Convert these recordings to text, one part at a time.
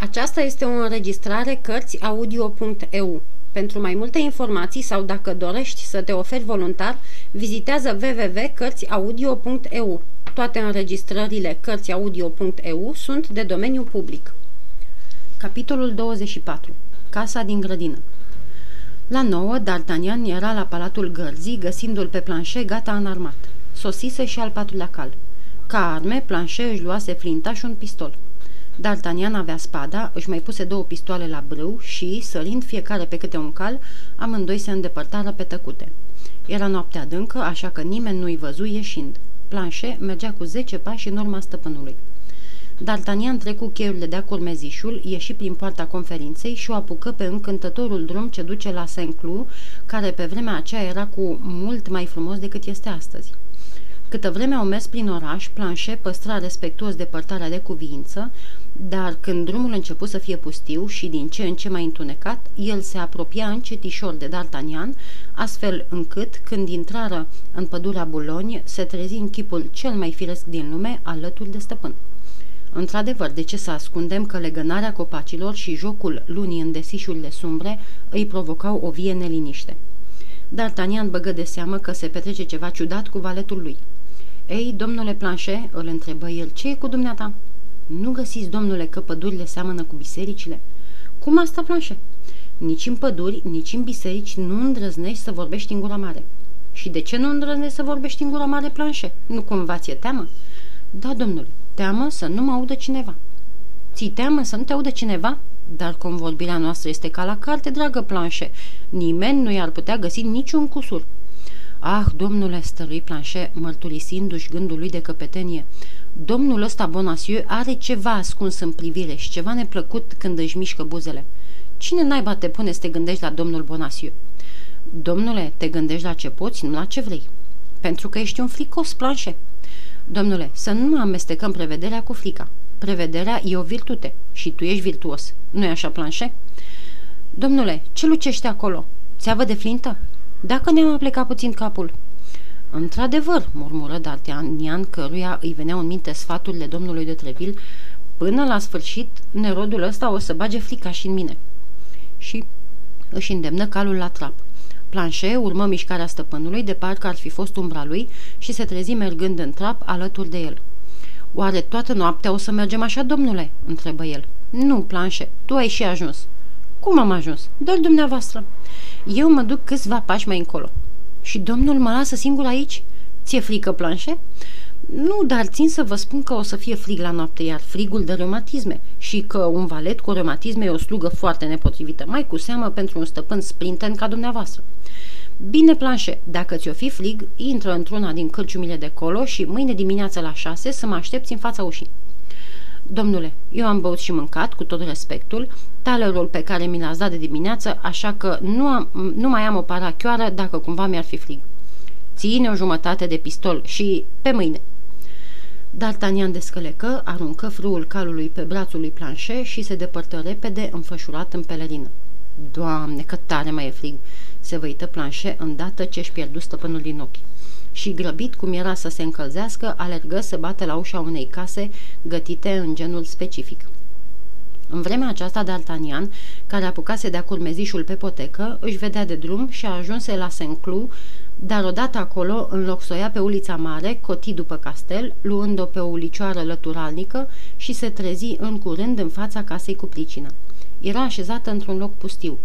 Aceasta este o înregistrare Cărțiaudio.eu. Pentru mai multe informații sau dacă dorești să te oferi voluntar, vizitează www.cărțiaudio.eu. Toate înregistrările Cărțiaudio.eu sunt de domeniu public. Capitolul 24. Casa din grădină La nouă, D'Artagnan era la Palatul Gărzii, găsindu-l pe planșe gata înarmat. Sosise și al patrulea cal. Ca arme, planșe își luase flinta și un pistol. D'Artagnan avea spada, își mai puse două pistoale la brâu și, sărind fiecare pe câte un cal, amândoi se îndepărtară pe tăcute. Era noapte adâncă, așa că nimeni nu-i văzu ieșind. Planșe mergea cu zece pași în urma stăpânului. D'Artagnan trecu cheiurile de-a curmezișul, ieși prin poarta conferinței și o apucă pe încântătorul drum ce duce la Saint-Cloud, care pe vremea aceea era cu mult mai frumos decât este astăzi. Câtă vreme au mers prin oraș, Planșe păstra respectuos depărtarea de cuviință, dar când drumul început să fie pustiu și din ce în ce mai întunecat, el se apropia încetișor de D'Artagnan, astfel încât, când intrară în pădurea Buloni, se trezi în chipul cel mai firesc din lume, alături de stăpân. Într-adevăr, de ce să ascundem că legănarea copacilor și jocul lunii în desișurile sumbre îi provocau o vie neliniște. D'Artagnan băgă de seamă că se petrece ceva ciudat cu valetul lui. Ei, domnule Planșe, îl întrebă el, ce e cu dumneata?" Nu găsiți, domnule, că pădurile seamănă cu bisericile?" Cum asta, Planșe?" Nici în păduri, nici în biserici nu îndrăznești să vorbești în gura mare." Și de ce nu îndrăznești să vorbești în gura mare, Planșe? Nu cumva ți-e teamă?" Da, domnule, teamă să nu mă audă cineva." Ți teamă să nu te audă cineva?" Dar convorbirea noastră este ca la carte, dragă Planșe. Nimeni nu i-ar putea găsi niciun cusur." Ah, domnule, stărui Planșe, mărturisindu-și gândul lui de căpetenie, domnul ăsta Bonacieux are ceva ascuns în privire și ceva neplăcut când își mișcă buzele. Cine naiba te pune să te gândești la domnul Bonacieux? Domnule, te gândești la ce poți, nu la ce vrei. Pentru că ești un fricos, Planșe. Domnule, să nu amestecăm prevederea cu frica. Prevederea e o virtute și tu ești virtuos. nu e așa, Planșe? Domnule, ce lucește acolo? Țeavă de flintă? Dacă ne-am aplecat puțin capul. Într-adevăr, murmură D'Artagnan, căruia îi veneau în minte sfaturile domnului de Treville, până la sfârșit, nerodul ăsta o să bage frica și în mine. Și își îndemnă calul la trap. Planșe urmă mișcarea stăpânului de parcă ar fi fost umbra lui și se trezi mergând în trap alături de el. Oare toată noaptea o să mergem așa, domnule?" întrebă el. Nu, Planșe, tu ai și ajuns." Cum am ajuns? Doar dumneavoastră." Eu mă duc câțiva pași mai încolo. Și domnul mă lasă singur aici? Ție frică, planșe? Nu, dar țin să vă spun că o să fie frig la noapte, iar frigul de reumatisme și că un valet cu reumatisme e o slugă foarte nepotrivită, mai cu seamă pentru un stăpân sprinten ca dumneavoastră. Bine, planșe, dacă ți-o fi frig, intră într-una din cârciumile de colo și mâine dimineață la șase să mă aștepți în fața ușii. Domnule, eu am băut și mâncat, cu tot respectul, talerul pe care mi l-ați dat de dimineață, așa că nu, am, nu mai am o parachioară dacă cumva mi-ar fi frig. Ține o jumătate de pistol și pe mâine. D'Artagnan descălecă, aruncă frâul calului pe brațul lui Planșe și se depărtă repede, înfășurat în pelerină. Doamne, cât tare mai e frig! Se văită Planșe îndată ce-și pierdu stăpânul din ochi și, grăbit cum era să se încălzească, alergă să bate la ușa unei case gătite în genul specific. În vremea aceasta, D'Artagnan, care apucase de-a curmezișul pe potecă, își vedea de drum și ajunse la Saint-Cloud, dar odată acolo, în loc să o ia pe ulița mare, coti după castel, luând-o pe o ulicioară lăturalnică și se trezi în curând în fața casei cu pricină. Era așezată într-un loc pustiu.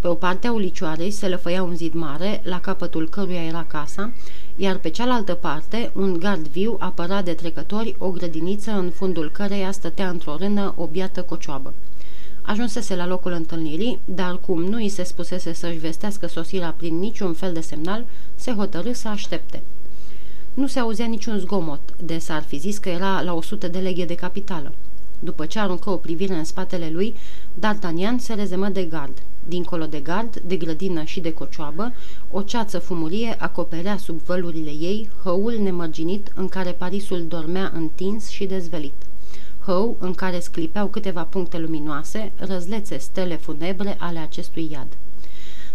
Pe o parte a ulicioarei se lăfăia un zid mare, la capătul căruia era casa, iar pe cealaltă parte, un gard viu apăra de trecători o grădiniță în fundul căreia stătea într-o rână o biată cocioabă. Ajunsese la locul întâlnirii, dar cum nu îi se spusese să-și vestească sosirea prin niciun fel de semnal, se hotărâ să aștepte. Nu se auzea niciun zgomot, de s-ar fi zis că era la o sută de leghe de capitală. După ce aruncă o privire în spatele lui, D'Artagnan se rezemă de gard. Dincolo de gard, de grădină și de cocioabă, o ceață fumurie acoperea sub vălurile ei hăul nemărginit în care Parisul dormea întins și dezvelit. Hău în care sclipeau câteva puncte luminoase, răzlețe stele funebre ale acestui iad.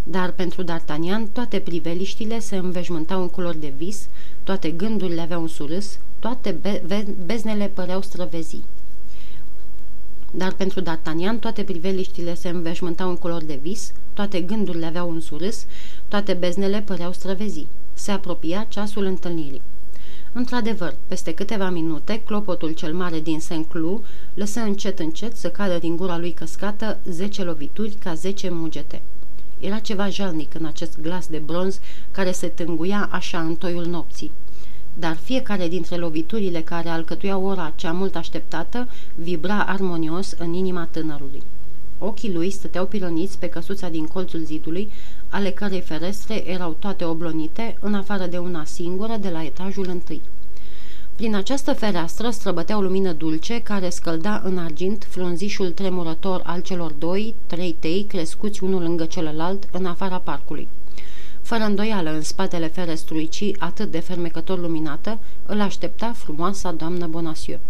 Dar pentru D'Artagnan toate priveliștile se înveșmântau în culori de vis, toate gândurile aveau un surâs, toate be- beznele păreau străvezii. Dar pentru D'Artagnan toate priveliștile se înveșmântau în culori de vis, toate gândurile aveau un surâs, toate beznele păreau străvezi. Se apropia ceasul întâlnirii. Într-adevăr, peste câteva minute, clopotul cel mare din Saint-Cloud lăsă încet încet să cadă din gura lui căscată zece lovituri ca zece mugete. Era ceva jalnic în acest glas de bronz care se tânguia așa în toiul nopții. Dar fiecare dintre loviturile care alcătuiau ora cea mult așteptată vibra armonios în inima tânărului. Ochii lui stăteau piloniți pe căsuța din colțul zidului, ale cărei ferestre erau toate oblonite, în afară de una singură de la etajul întâi. Prin această fereastră străbătea o lumină dulce care scălda în argint frunzișul tremurător al celor doi, trei tei crescuți unul lângă celălalt în afara parcului. Fără îndoială, în spatele ferestruicii, atât de fermecător luminată, îl aștepta frumoasa doamnă Bonacieux.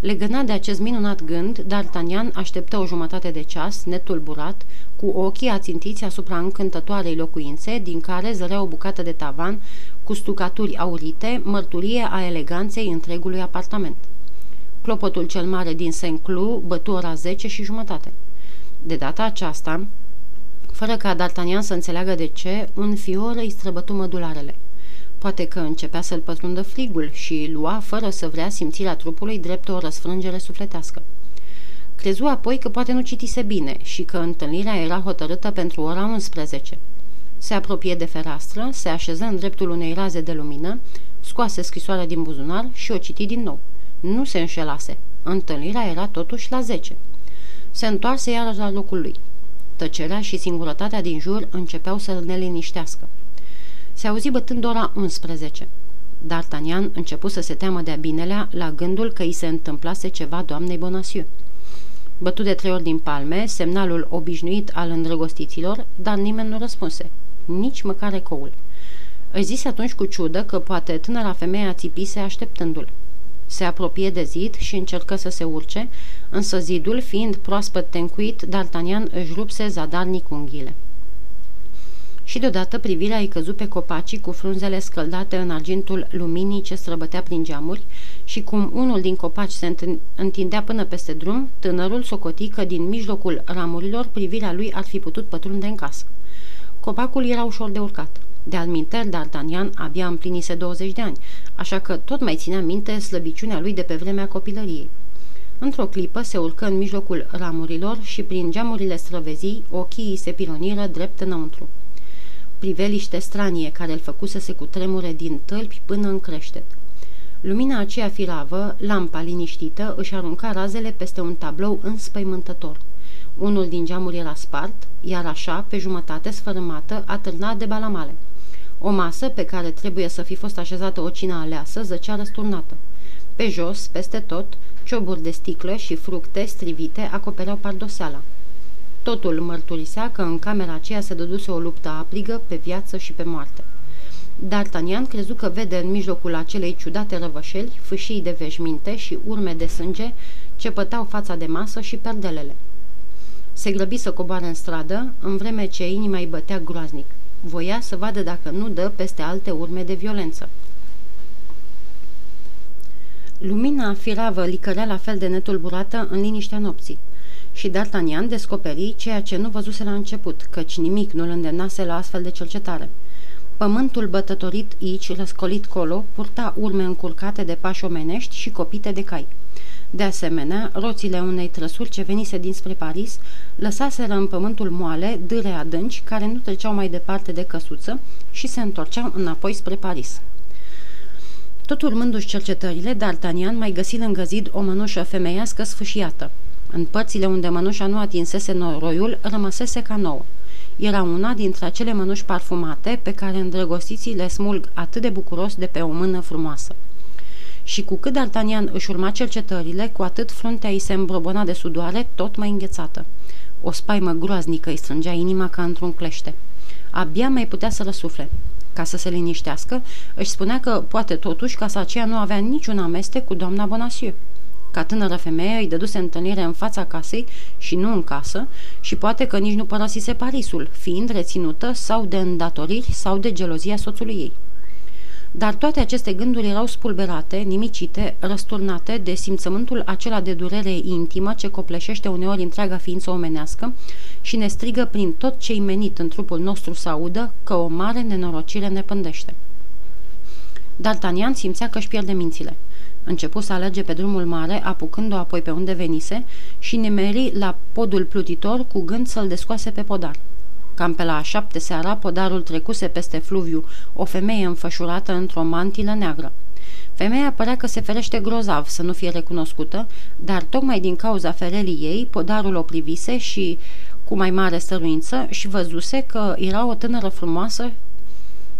Legănat de acest minunat gând, D'Artagnan așteptă o jumătate de ceas, netulburat, cu ochii ațintiți asupra încântătoarei locuințe, din care zărea o bucată de tavan cu stucaturi aurite, mărturie a eleganței întregului apartament. Clopotul cel mare din Saint-Cloud bătu ora 10 și jumătate. De data aceasta, fără ca D'Artagnan să înțeleagă de ce, un fior îi străbătu mădularele. Poate că începea să-l pătrundă frigul și lua, fără să vrea, simțirea trupului drept o răsfrângere sufletească. Crezu apoi că poate nu citise bine și că întâlnirea era hotărâtă pentru ora 11. Se apropie de fereastră, se așeză în dreptul unei raze de lumină, scoase scrisoarea din buzunar și o citi din nou. Nu se înșelase. Întâlnirea era totuși la 10. Se întoarse iar la locul lui. Tăcerea și singurătatea din jur începeau să ne liniștească. Se auzi bătând ora 11. D'Artagnan început să se teamă de-a binelea la gândul că îi se întâmplase ceva doamnei Bonacieux. Bătut de trei ori din palme, semnalul obișnuit al îndrăgostiților, dar nimeni nu răspunse. Nici măcar ecoul. Îi zise atunci cu ciudă că poate tânăra femeie ațipise așteptându-l. Se apropie de zid și încercă să se urce, însă zidul, fiind proaspăt tencuit, D'Artagnan își rupse zadarnic unghiile și deodată privirea îi căzu pe copacii cu frunzele scăldate în argintul luminii ce străbătea prin geamuri și cum unul din copaci se întindea până peste drum, tânărul socoti că din mijlocul ramurilor privirea lui ar fi putut pătrunde în casă. Copacul era ușor de urcat. De alminter, D'Artagnan abia împlinise 20 de ani, așa că tot mai ținea minte slăbiciunea lui de pe vremea copilăriei. Într-o clipă se urcă în mijlocul ramurilor și prin geamurile străvezii ochii se piloniră drept înăuntru priveliște stranie care îl făcu să se cutremure din tălpi până în creștet. Lumina aceea firavă, lampa liniștită, își arunca razele peste un tablou înspăimântător. Unul din geamuri era spart, iar așa, pe jumătate sfărâmată, atârnat de balamale. O masă, pe care trebuie să fi fost așezată o cină aleasă, zăcea răsturnată. Pe jos, peste tot, cioburi de sticlă și fructe strivite acopereau pardoseala. Totul mărturisea că în camera aceea se dăduse o luptă aprigă pe viață și pe moarte. D'Artagnan crezu că vede în mijlocul acelei ciudate răvășeli fâșii de veșminte și urme de sânge ce pătau fața de masă și perdelele. Se grăbi să coboare în stradă, în vreme ce inima îi bătea groaznic. Voia să vadă dacă nu dă peste alte urme de violență. Lumina firavă licărea la fel de netulburată în liniștea nopții și D'Artagnan descoperi ceea ce nu văzuse la început, căci nimic nu-l îndemnase la astfel de cercetare. Pământul bătătorit aici, răscolit colo, purta urme încurcate de pași omenești și copite de cai. De asemenea, roțile unei trăsuri ce venise dinspre Paris lăsaseră în pământul moale dâre adânci care nu treceau mai departe de căsuță și se întorceau înapoi spre Paris. Tot urmându-și cercetările, D'Artagnan mai găsi lângă zid o mănușă femeiască sfâșiată. În părțile unde mănușa nu atinsese noroiul, rămăsese ca nouă. Era una dintre acele mănuși parfumate pe care îndrăgostiții le smulg atât de bucuros de pe o mână frumoasă. Și cu cât D'Artagnan își urma cercetările, cu atât fruntea îi se îmbrobona de sudoare, tot mai înghețată. O spaimă groaznică îi strângea inima ca într-un clește. Abia mai putea să răsufle. Ca să se liniștească, își spunea că poate totuși casa aceea nu avea niciun amestec cu doamna Bonacieux. Ca tânără femeie îi dăduse întâlnire în fața casei și nu în casă și poate că nici nu părăsise Parisul, fiind reținută sau de îndatoriri sau de gelozia soțului ei. Dar toate aceste gânduri erau spulberate, nimicite, răsturnate de simțământul acela de durere intimă ce copleșește uneori întreaga ființă omenească și ne strigă prin tot ce-i menit în trupul nostru să audă că o mare nenorocire ne pândește. D'Artagnan simțea că își pierde mințile. Începu să alerge pe drumul mare, apucând-o apoi pe unde venise și nemeri la podul plutitor cu gând să-l descoase pe podar. Cam pe la șapte seara, podarul trecuse peste fluviu o femeie înfășurată într-o mantilă neagră. Femeia părea că se ferește grozav să nu fie recunoscută, dar tocmai din cauza ferelii ei, podarul o privise și, cu mai mare stăruință, și văzuse că era o tânără frumoasă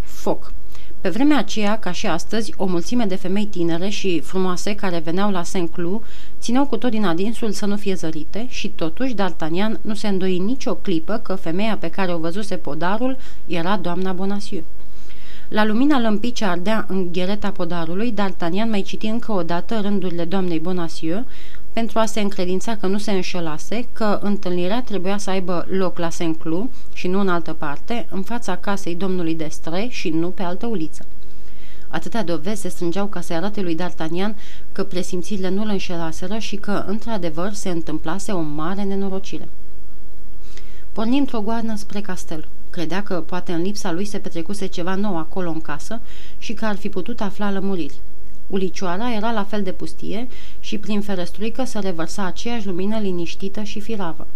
foc. Pe vremea aceea, ca și astăzi, o mulțime de femei tinere și frumoase care veneau la Saint-Cloud țineau cu tot din adinsul să nu fie zărite și totuși D'Artagnan nu se îndoi nicio clipă că femeia pe care o văzuse podarul era doamna Bonacieux. La lumina lămpii ce ardea în ghereta podarului, D'Artagnan mai citi încă o dată rândurile doamnei Bonacieux pentru a se încredința că nu se înșelase, că întâlnirea trebuia să aibă loc la Saint-Cloud și nu în altă parte, în fața casei domnului Destre și nu pe altă uliță. Atâtea dovezi se strângeau ca să arate lui D'Artagnan că presimțirile nu îl înșelaseră și că, într-adevăr, se întâmplase o mare nenorocire. Porni într-o goarnă spre castel. Credea că poate în lipsa lui se petrecuse ceva nou acolo în casă și că ar fi putut afla lămuriri. Ulicioara era la fel de pustie și prin ferestruică se revărsa aceeași lumină liniștită și firavă.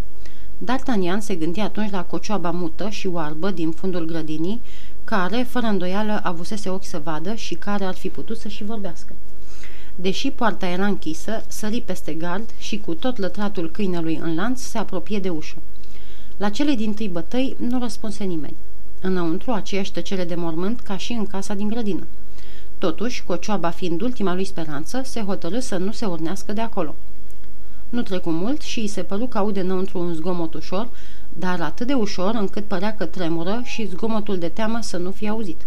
D'Artagnan se gândi atunci la cocioaba mută și oarbă din fundul grădinii, care, fără îndoială, avusese ochi să vadă și care ar fi putut să și vorbească. Deși poarta era închisă, sări peste gard și cu tot lătratul câinelui în lanț se apropie de ușă. La cele din tâi bătăi nu răspunse nimeni. Înăuntru aceeași tăcere de mormânt ca și în casa din grădină. Totuși, cocioaba fiind ultima lui speranță, se hotărâ să nu se urnească de acolo. Nu trecu mult și îi se păru că aude înăuntru un zgomot ușor, dar atât de ușor încât părea că tremură și zgomotul de teamă să nu fie auzit.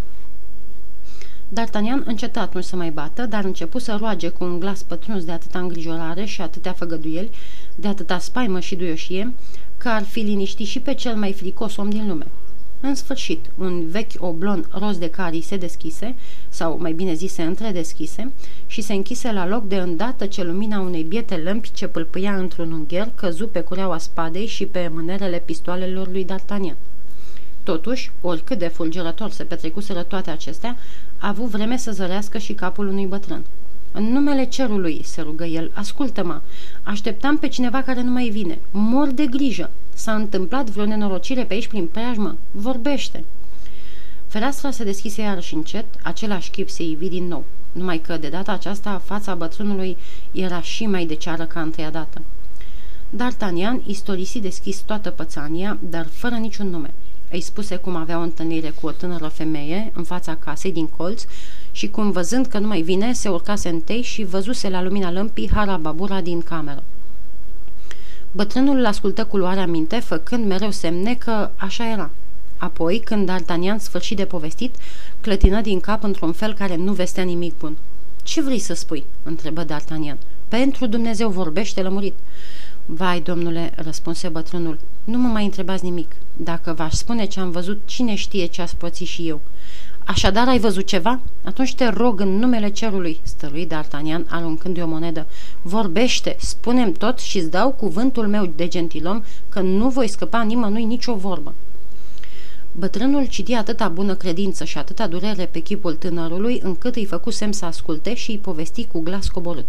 D'Artagnan încetă atunci să mai bată, dar începu să roage cu un glas pătruns de atâta îngrijorare și atâtea făgăduieli, de atâta spaimă și duioșie, că ar fi liniștit și pe cel mai fricos om din lume. În sfârșit, un vechi oblon roz de carii se deschise, sau mai bine zis se întredeschise, și se închise la loc de îndată ce lumina unei biete lămpi ce pâlpâia într-un ungher căzu pe cureaua spadei și pe mânerele pistoalelor lui D'Artagnan. Totuși, oricât de fulgerător se petrecuseră toate acestea, a avut vreme să zărească și capul unui bătrân. În numele cerului, se rugă el, ascultă-mă, așteptam pe cineva care nu mai vine. Mor de grijă. S-a întâmplat vreo nenorocire pe aici prin preajmă? Vorbește. Fereastra se deschise iarăși încet, același chip se ivi din nou, numai că de data aceasta fața bătrânului era și mai de ceară ca întâia dată. D'Artagnan istorisi deschis toată pățania, dar fără niciun nume. Îi spuse cum avea o întâlnire cu o tânără femeie în fața casei din colț și cum, văzând că nu mai vine, se urcase întâi și văzuse la lumina lămpii Harababura din cameră. Bătrânul îl ascultă cu luarea minte, făcând mereu semne că așa era. Apoi, când D'Artagnan sfârșit de povestit, clătină din cap într-un fel care nu vestea nimic bun. Ce vrei să spui?" întrebă D'Artagnan. Pentru Dumnezeu vorbește lămurit." Vai, domnule," răspunse bătrânul, nu mă mai întrebați nimic. Dacă v-aș spune ce am văzut, cine știe ce ați pățit și eu." Așadar ai văzut ceva? Atunci te rog în numele cerului, stărui D'Artagnan aruncându-i o monedă. Vorbește, spunem tot și îți dau cuvântul meu de gentilom că nu voi scăpa nimănui nicio vorbă. Bătrânul citi atâta bună credință și atâta durere pe chipul tânărului, încât îi făcu semn să asculte și îi povesti cu glas coborât.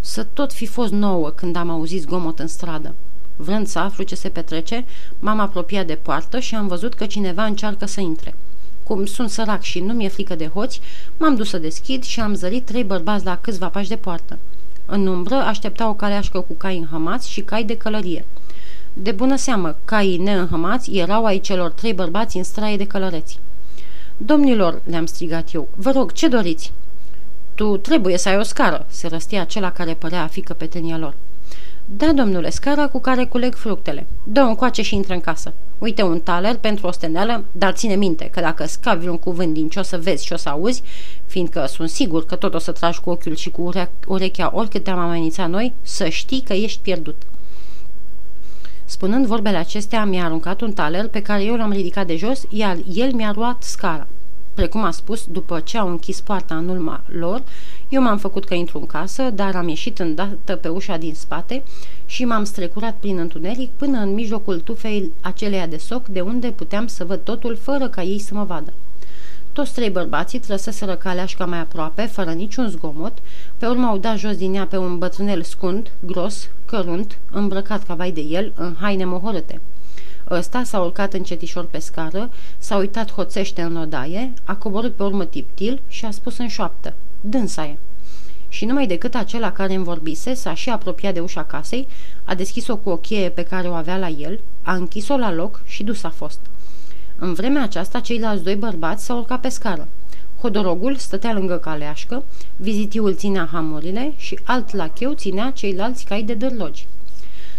Să tot fi fost nouă când am auzit zgomot în stradă. Vrând să aflu ce se petrece, m-am apropiat de poartă și am văzut că cineva încearcă să intre. Cum sunt sărac și nu mi-e frică de hoți, m-am dus să deschid și am zărit trei bărbați la câțiva pași de poartă. În umbră aștepta o caleașcă cu cai înhămați și cai de călărie. De bună seamă, caii neînhămați erau ai celor trei bărbați în straie de călăreți. Domnilor, le-am strigat eu, vă rog, ce doriți? Tu trebuie să ai o scară, se răstia acela care părea a fi căpetenia lor. Da, domnule, scara cu care culeg fructele. Dă un coace și intră în casă. Uite un taler pentru o steneală, dar ține minte că dacă scavi un cuvânt din ce o să vezi și o să auzi, fiindcă sunt sigur că tot o să tragi cu ochiul și cu urechea oricât te-am amenințat noi, să știi că ești pierdut. Spunând vorbele acestea, mi-a aruncat un taler pe care eu l-am ridicat de jos, iar el mi-a luat scara. Precum a spus, după ce au închis poarta în urma lor, eu m-am făcut că intru în casă, dar am ieșit îndată pe ușa din spate și m-am strecurat prin întuneric până în mijlocul tufei aceleia de soc, de unde puteam să văd totul fără ca ei să mă vadă. Toți trei bărbații trăsăseră caleașca mai aproape, fără niciun zgomot, pe urmă au dat jos din ea pe un bătrânel scund, gros, cărunt, îmbrăcat ca vai de el, în haine mohorâte. Ăsta s-a urcat încetișor pe scară, s-a uitat hoțește în odaie, a coborât pe urmă tiptil și a spus în șoaptă. Dânsa e. Și numai decât acela care îmi vorbise s-a și apropiat de ușa casei, a deschis-o cu o cheie pe care o avea la el, a închis-o la loc și dus a fost. În vremea aceasta, ceilalți doi bărbați s-au urcat pe scară. Hodorogul stătea lângă caleașcă, vizitiul ținea hamurile și alt lacheu ținea ceilalți cai de dărlogi.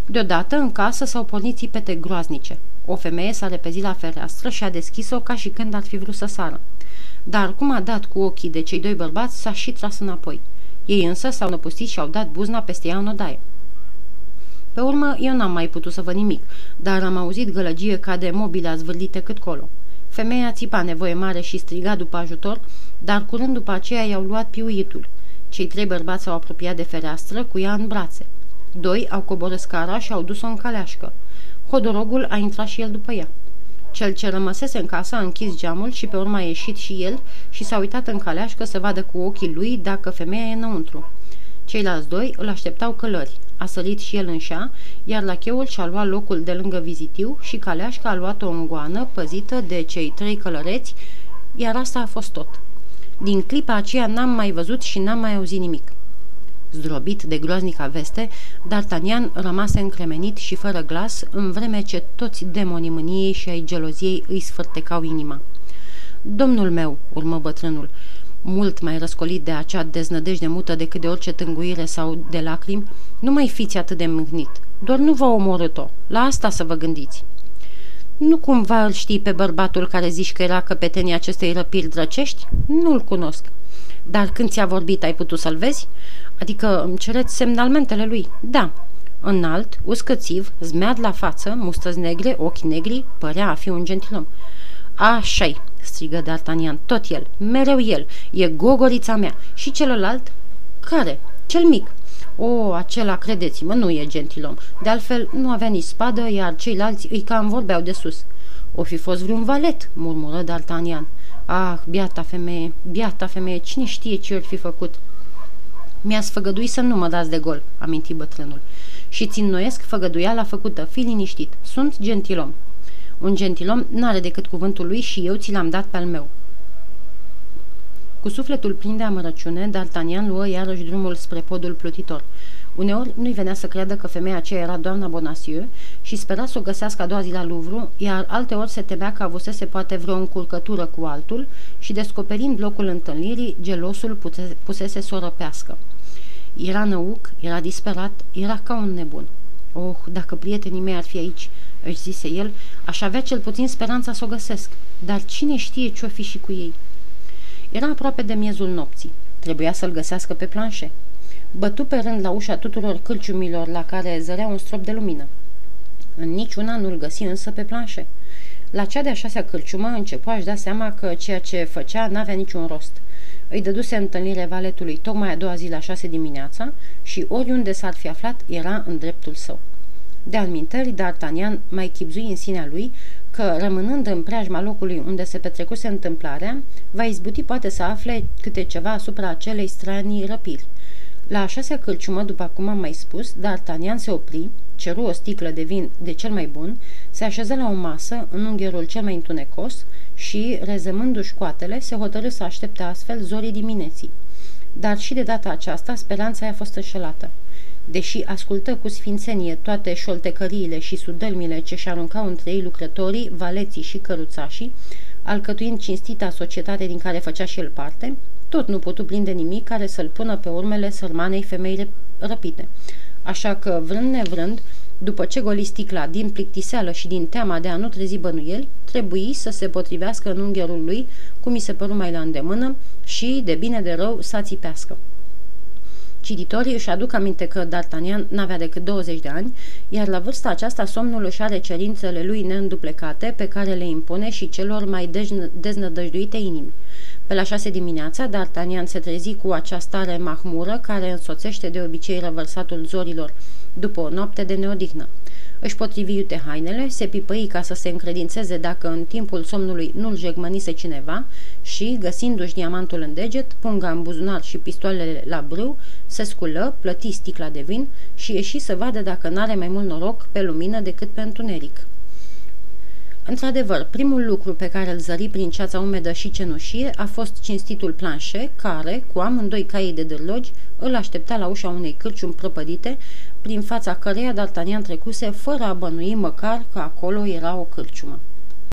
Deodată, în casă s-au pornit țipete groaznice. O femeie s-a repezit la fereastră și a deschis-o ca și când ar fi vrut să sară. Dar cum a dat cu ochii de cei doi bărbați, s-a și tras înapoi. Ei însă s-au năpustit și au dat buzna peste ea în odaie. Pe urmă, eu n-am mai putut să văd nimic, dar am auzit gălăgie ca de mobile zvârlite cât colo. Femeia țipa nevoie mare și striga după ajutor, dar curând după aceea i-au luat piuitul. Cei trei bărbați s-au apropiat de fereastră cu ea în brațe. Doi au coborât scara și au dus-o în caleașcă. Hodorogul a intrat și el după ea. Cel ce rămăsese în casă a închis geamul și pe urmă a ieșit și el și s-a uitat în caleașcă să vadă cu ochii lui dacă femeia e înăuntru. Ceilalți doi îl așteptau călări. A sărit și el în șa, iar lacheul și-a luat locul de lângă vizitiu și caleașca a luat o îngoană păzită de cei trei călăreți, iar asta a fost tot. Din clipa aceea n-am mai văzut și n-am mai auzit nimic. Zdrobit de groaznica veste, D'Artagnan rămase încremenit și fără glas, în vreme ce toți demonii mâniei și ai geloziei îi sfârtecau inima. Domnul meu, urmă bătrânul, mult mai răscolit de acea deznădejde mută decât de orice tânguire sau de lacrimi, nu mai fiți atât de mâhnit. Doar nu vă omorât-o. La asta să vă gândiți. Nu cumva îl știi pe bărbatul care zici că era căpetenia acestei răpiri drăcești? Nu-l cunosc. Dar când ți-a vorbit, ai putut să-l vezi? Adică îmi cereți semnalmentele lui? Da. Înalt, uscățiv, zmead la față, mustăți negre, ochi negri, părea a fi un gentilom. Așa-i, strigă D'Artagnan, tot el, mereu el, e gogorița mea. Și celălalt? Care? Cel mic. O, acela, credeți-mă, nu e gentilom. De altfel, nu avea nici spadă, iar ceilalți îi cam vorbeau de sus. O fi fost vreun valet, murmură D'Artagnan. Ah, biata femeie, biata femeie, cine știe ce ori fi făcut? Mi-ați făgăduit să nu mă dați de gol, aminti bătrânul. Și țin noiesc făgăduiala făcută, fi liniștit. Sunt gentilom. Un gentilom n-are decât cuvântul lui și eu ți l-am dat pe al meu. Cu sufletul plin de amărăciune, D'Artagnan luă iarăși drumul spre podul plutitor. Uneori nu-i venea să creadă că femeia aceea era doamna Bonacieux și spera să o găsească a doua zi la Louvre, iar alteori se temea că avusese poate vreo încurcătură cu altul și, descoperind locul întâlnirii, gelosul pusese să o răpească. Era năuc, era disperat, era ca un nebun. Oh, dacă prietenii mei ar fi aici, își zise el, aș avea cel puțin speranța să o găsesc. Dar cine știe ce-o fi și cu ei? Era aproape de miezul nopții. Trebuia să-l găsească pe planșe. Bătu pe rând la ușa tuturor cârciumilor la care zărea un strop de lumină. În niciuna nu-l găsi însă pe planșe. La cea de-a șasea cârciumă începu a-și da seama că ceea ce făcea n-avea niciun rost. Îi dăduse întâlnire valetului tocmai a doua zi la șase dimineața și oriunde s-ar fi aflat era în dreptul său. De alminteri, D'Artagnan mai chipzui în sinea lui că, rămânând în preajma locului unde se petrecuse întâmplarea, va izbuti poate să afle câte ceva asupra acelei stranii răpiri. La a șasea cârciumă, după cum am mai spus, D'Artagnan se opri, ceru o sticlă de vin de cel mai bun, se așeză la o masă în ungherul cel mai întunecos și, rezămându-și coatele, se hotărâ să aștepte astfel zorii dimineții. Dar și de data aceasta speranța i-a fost înșelată. Deși ascultă cu sfințenie toate șoltecăriile și sudălmile ce și aruncau între ei lucrătorii, valeții și căruțașii, alcătuind cinstita societate din care făcea și el parte, tot nu putu prinde nimic care să-l pună pe urmele sărmanei femei răpite. Așa că, vrând nevrând, după ce goli sticla din plictiseală și din teama de a nu trezi bănuieli, trebuie să se potrivească în ungherul lui, cum mi se păru mai la îndemână, și, de bine de rău, să țipească. Cititorii își aduc aminte că D'Artagnan n-avea decât 20 de ani, iar la vârsta aceasta somnul își are cerințele lui neînduplecate pe care le impune și celor mai deznădăjduite inimi. Pe la șase dimineața, D'Artagnan se trezi cu această stare mahmură care însoțește de obicei răvărsatul zorilor după o noapte de neodihnă. Își potrivi iute hainele, se pipăi ca să se încredințeze dacă în timpul somnului nu-l jegmănise cineva și, găsindu-și diamantul în deget, punga în buzunar și pistoalele la brâu, se sculă, plăti sticla de vin și ieși să vadă dacă n-are mai mult noroc pe lumină decât pe întuneric. Într-adevăr, primul lucru pe care îl zări prin ceața umedă și cenușie a fost cinstitul planșe, care, cu amândoi caii de dârlogi, îl aștepta la ușa unei cârciumi prăpădite, prin fața căreia D'Artagnan trecuse fără a bănui măcar că acolo era o cârciumă.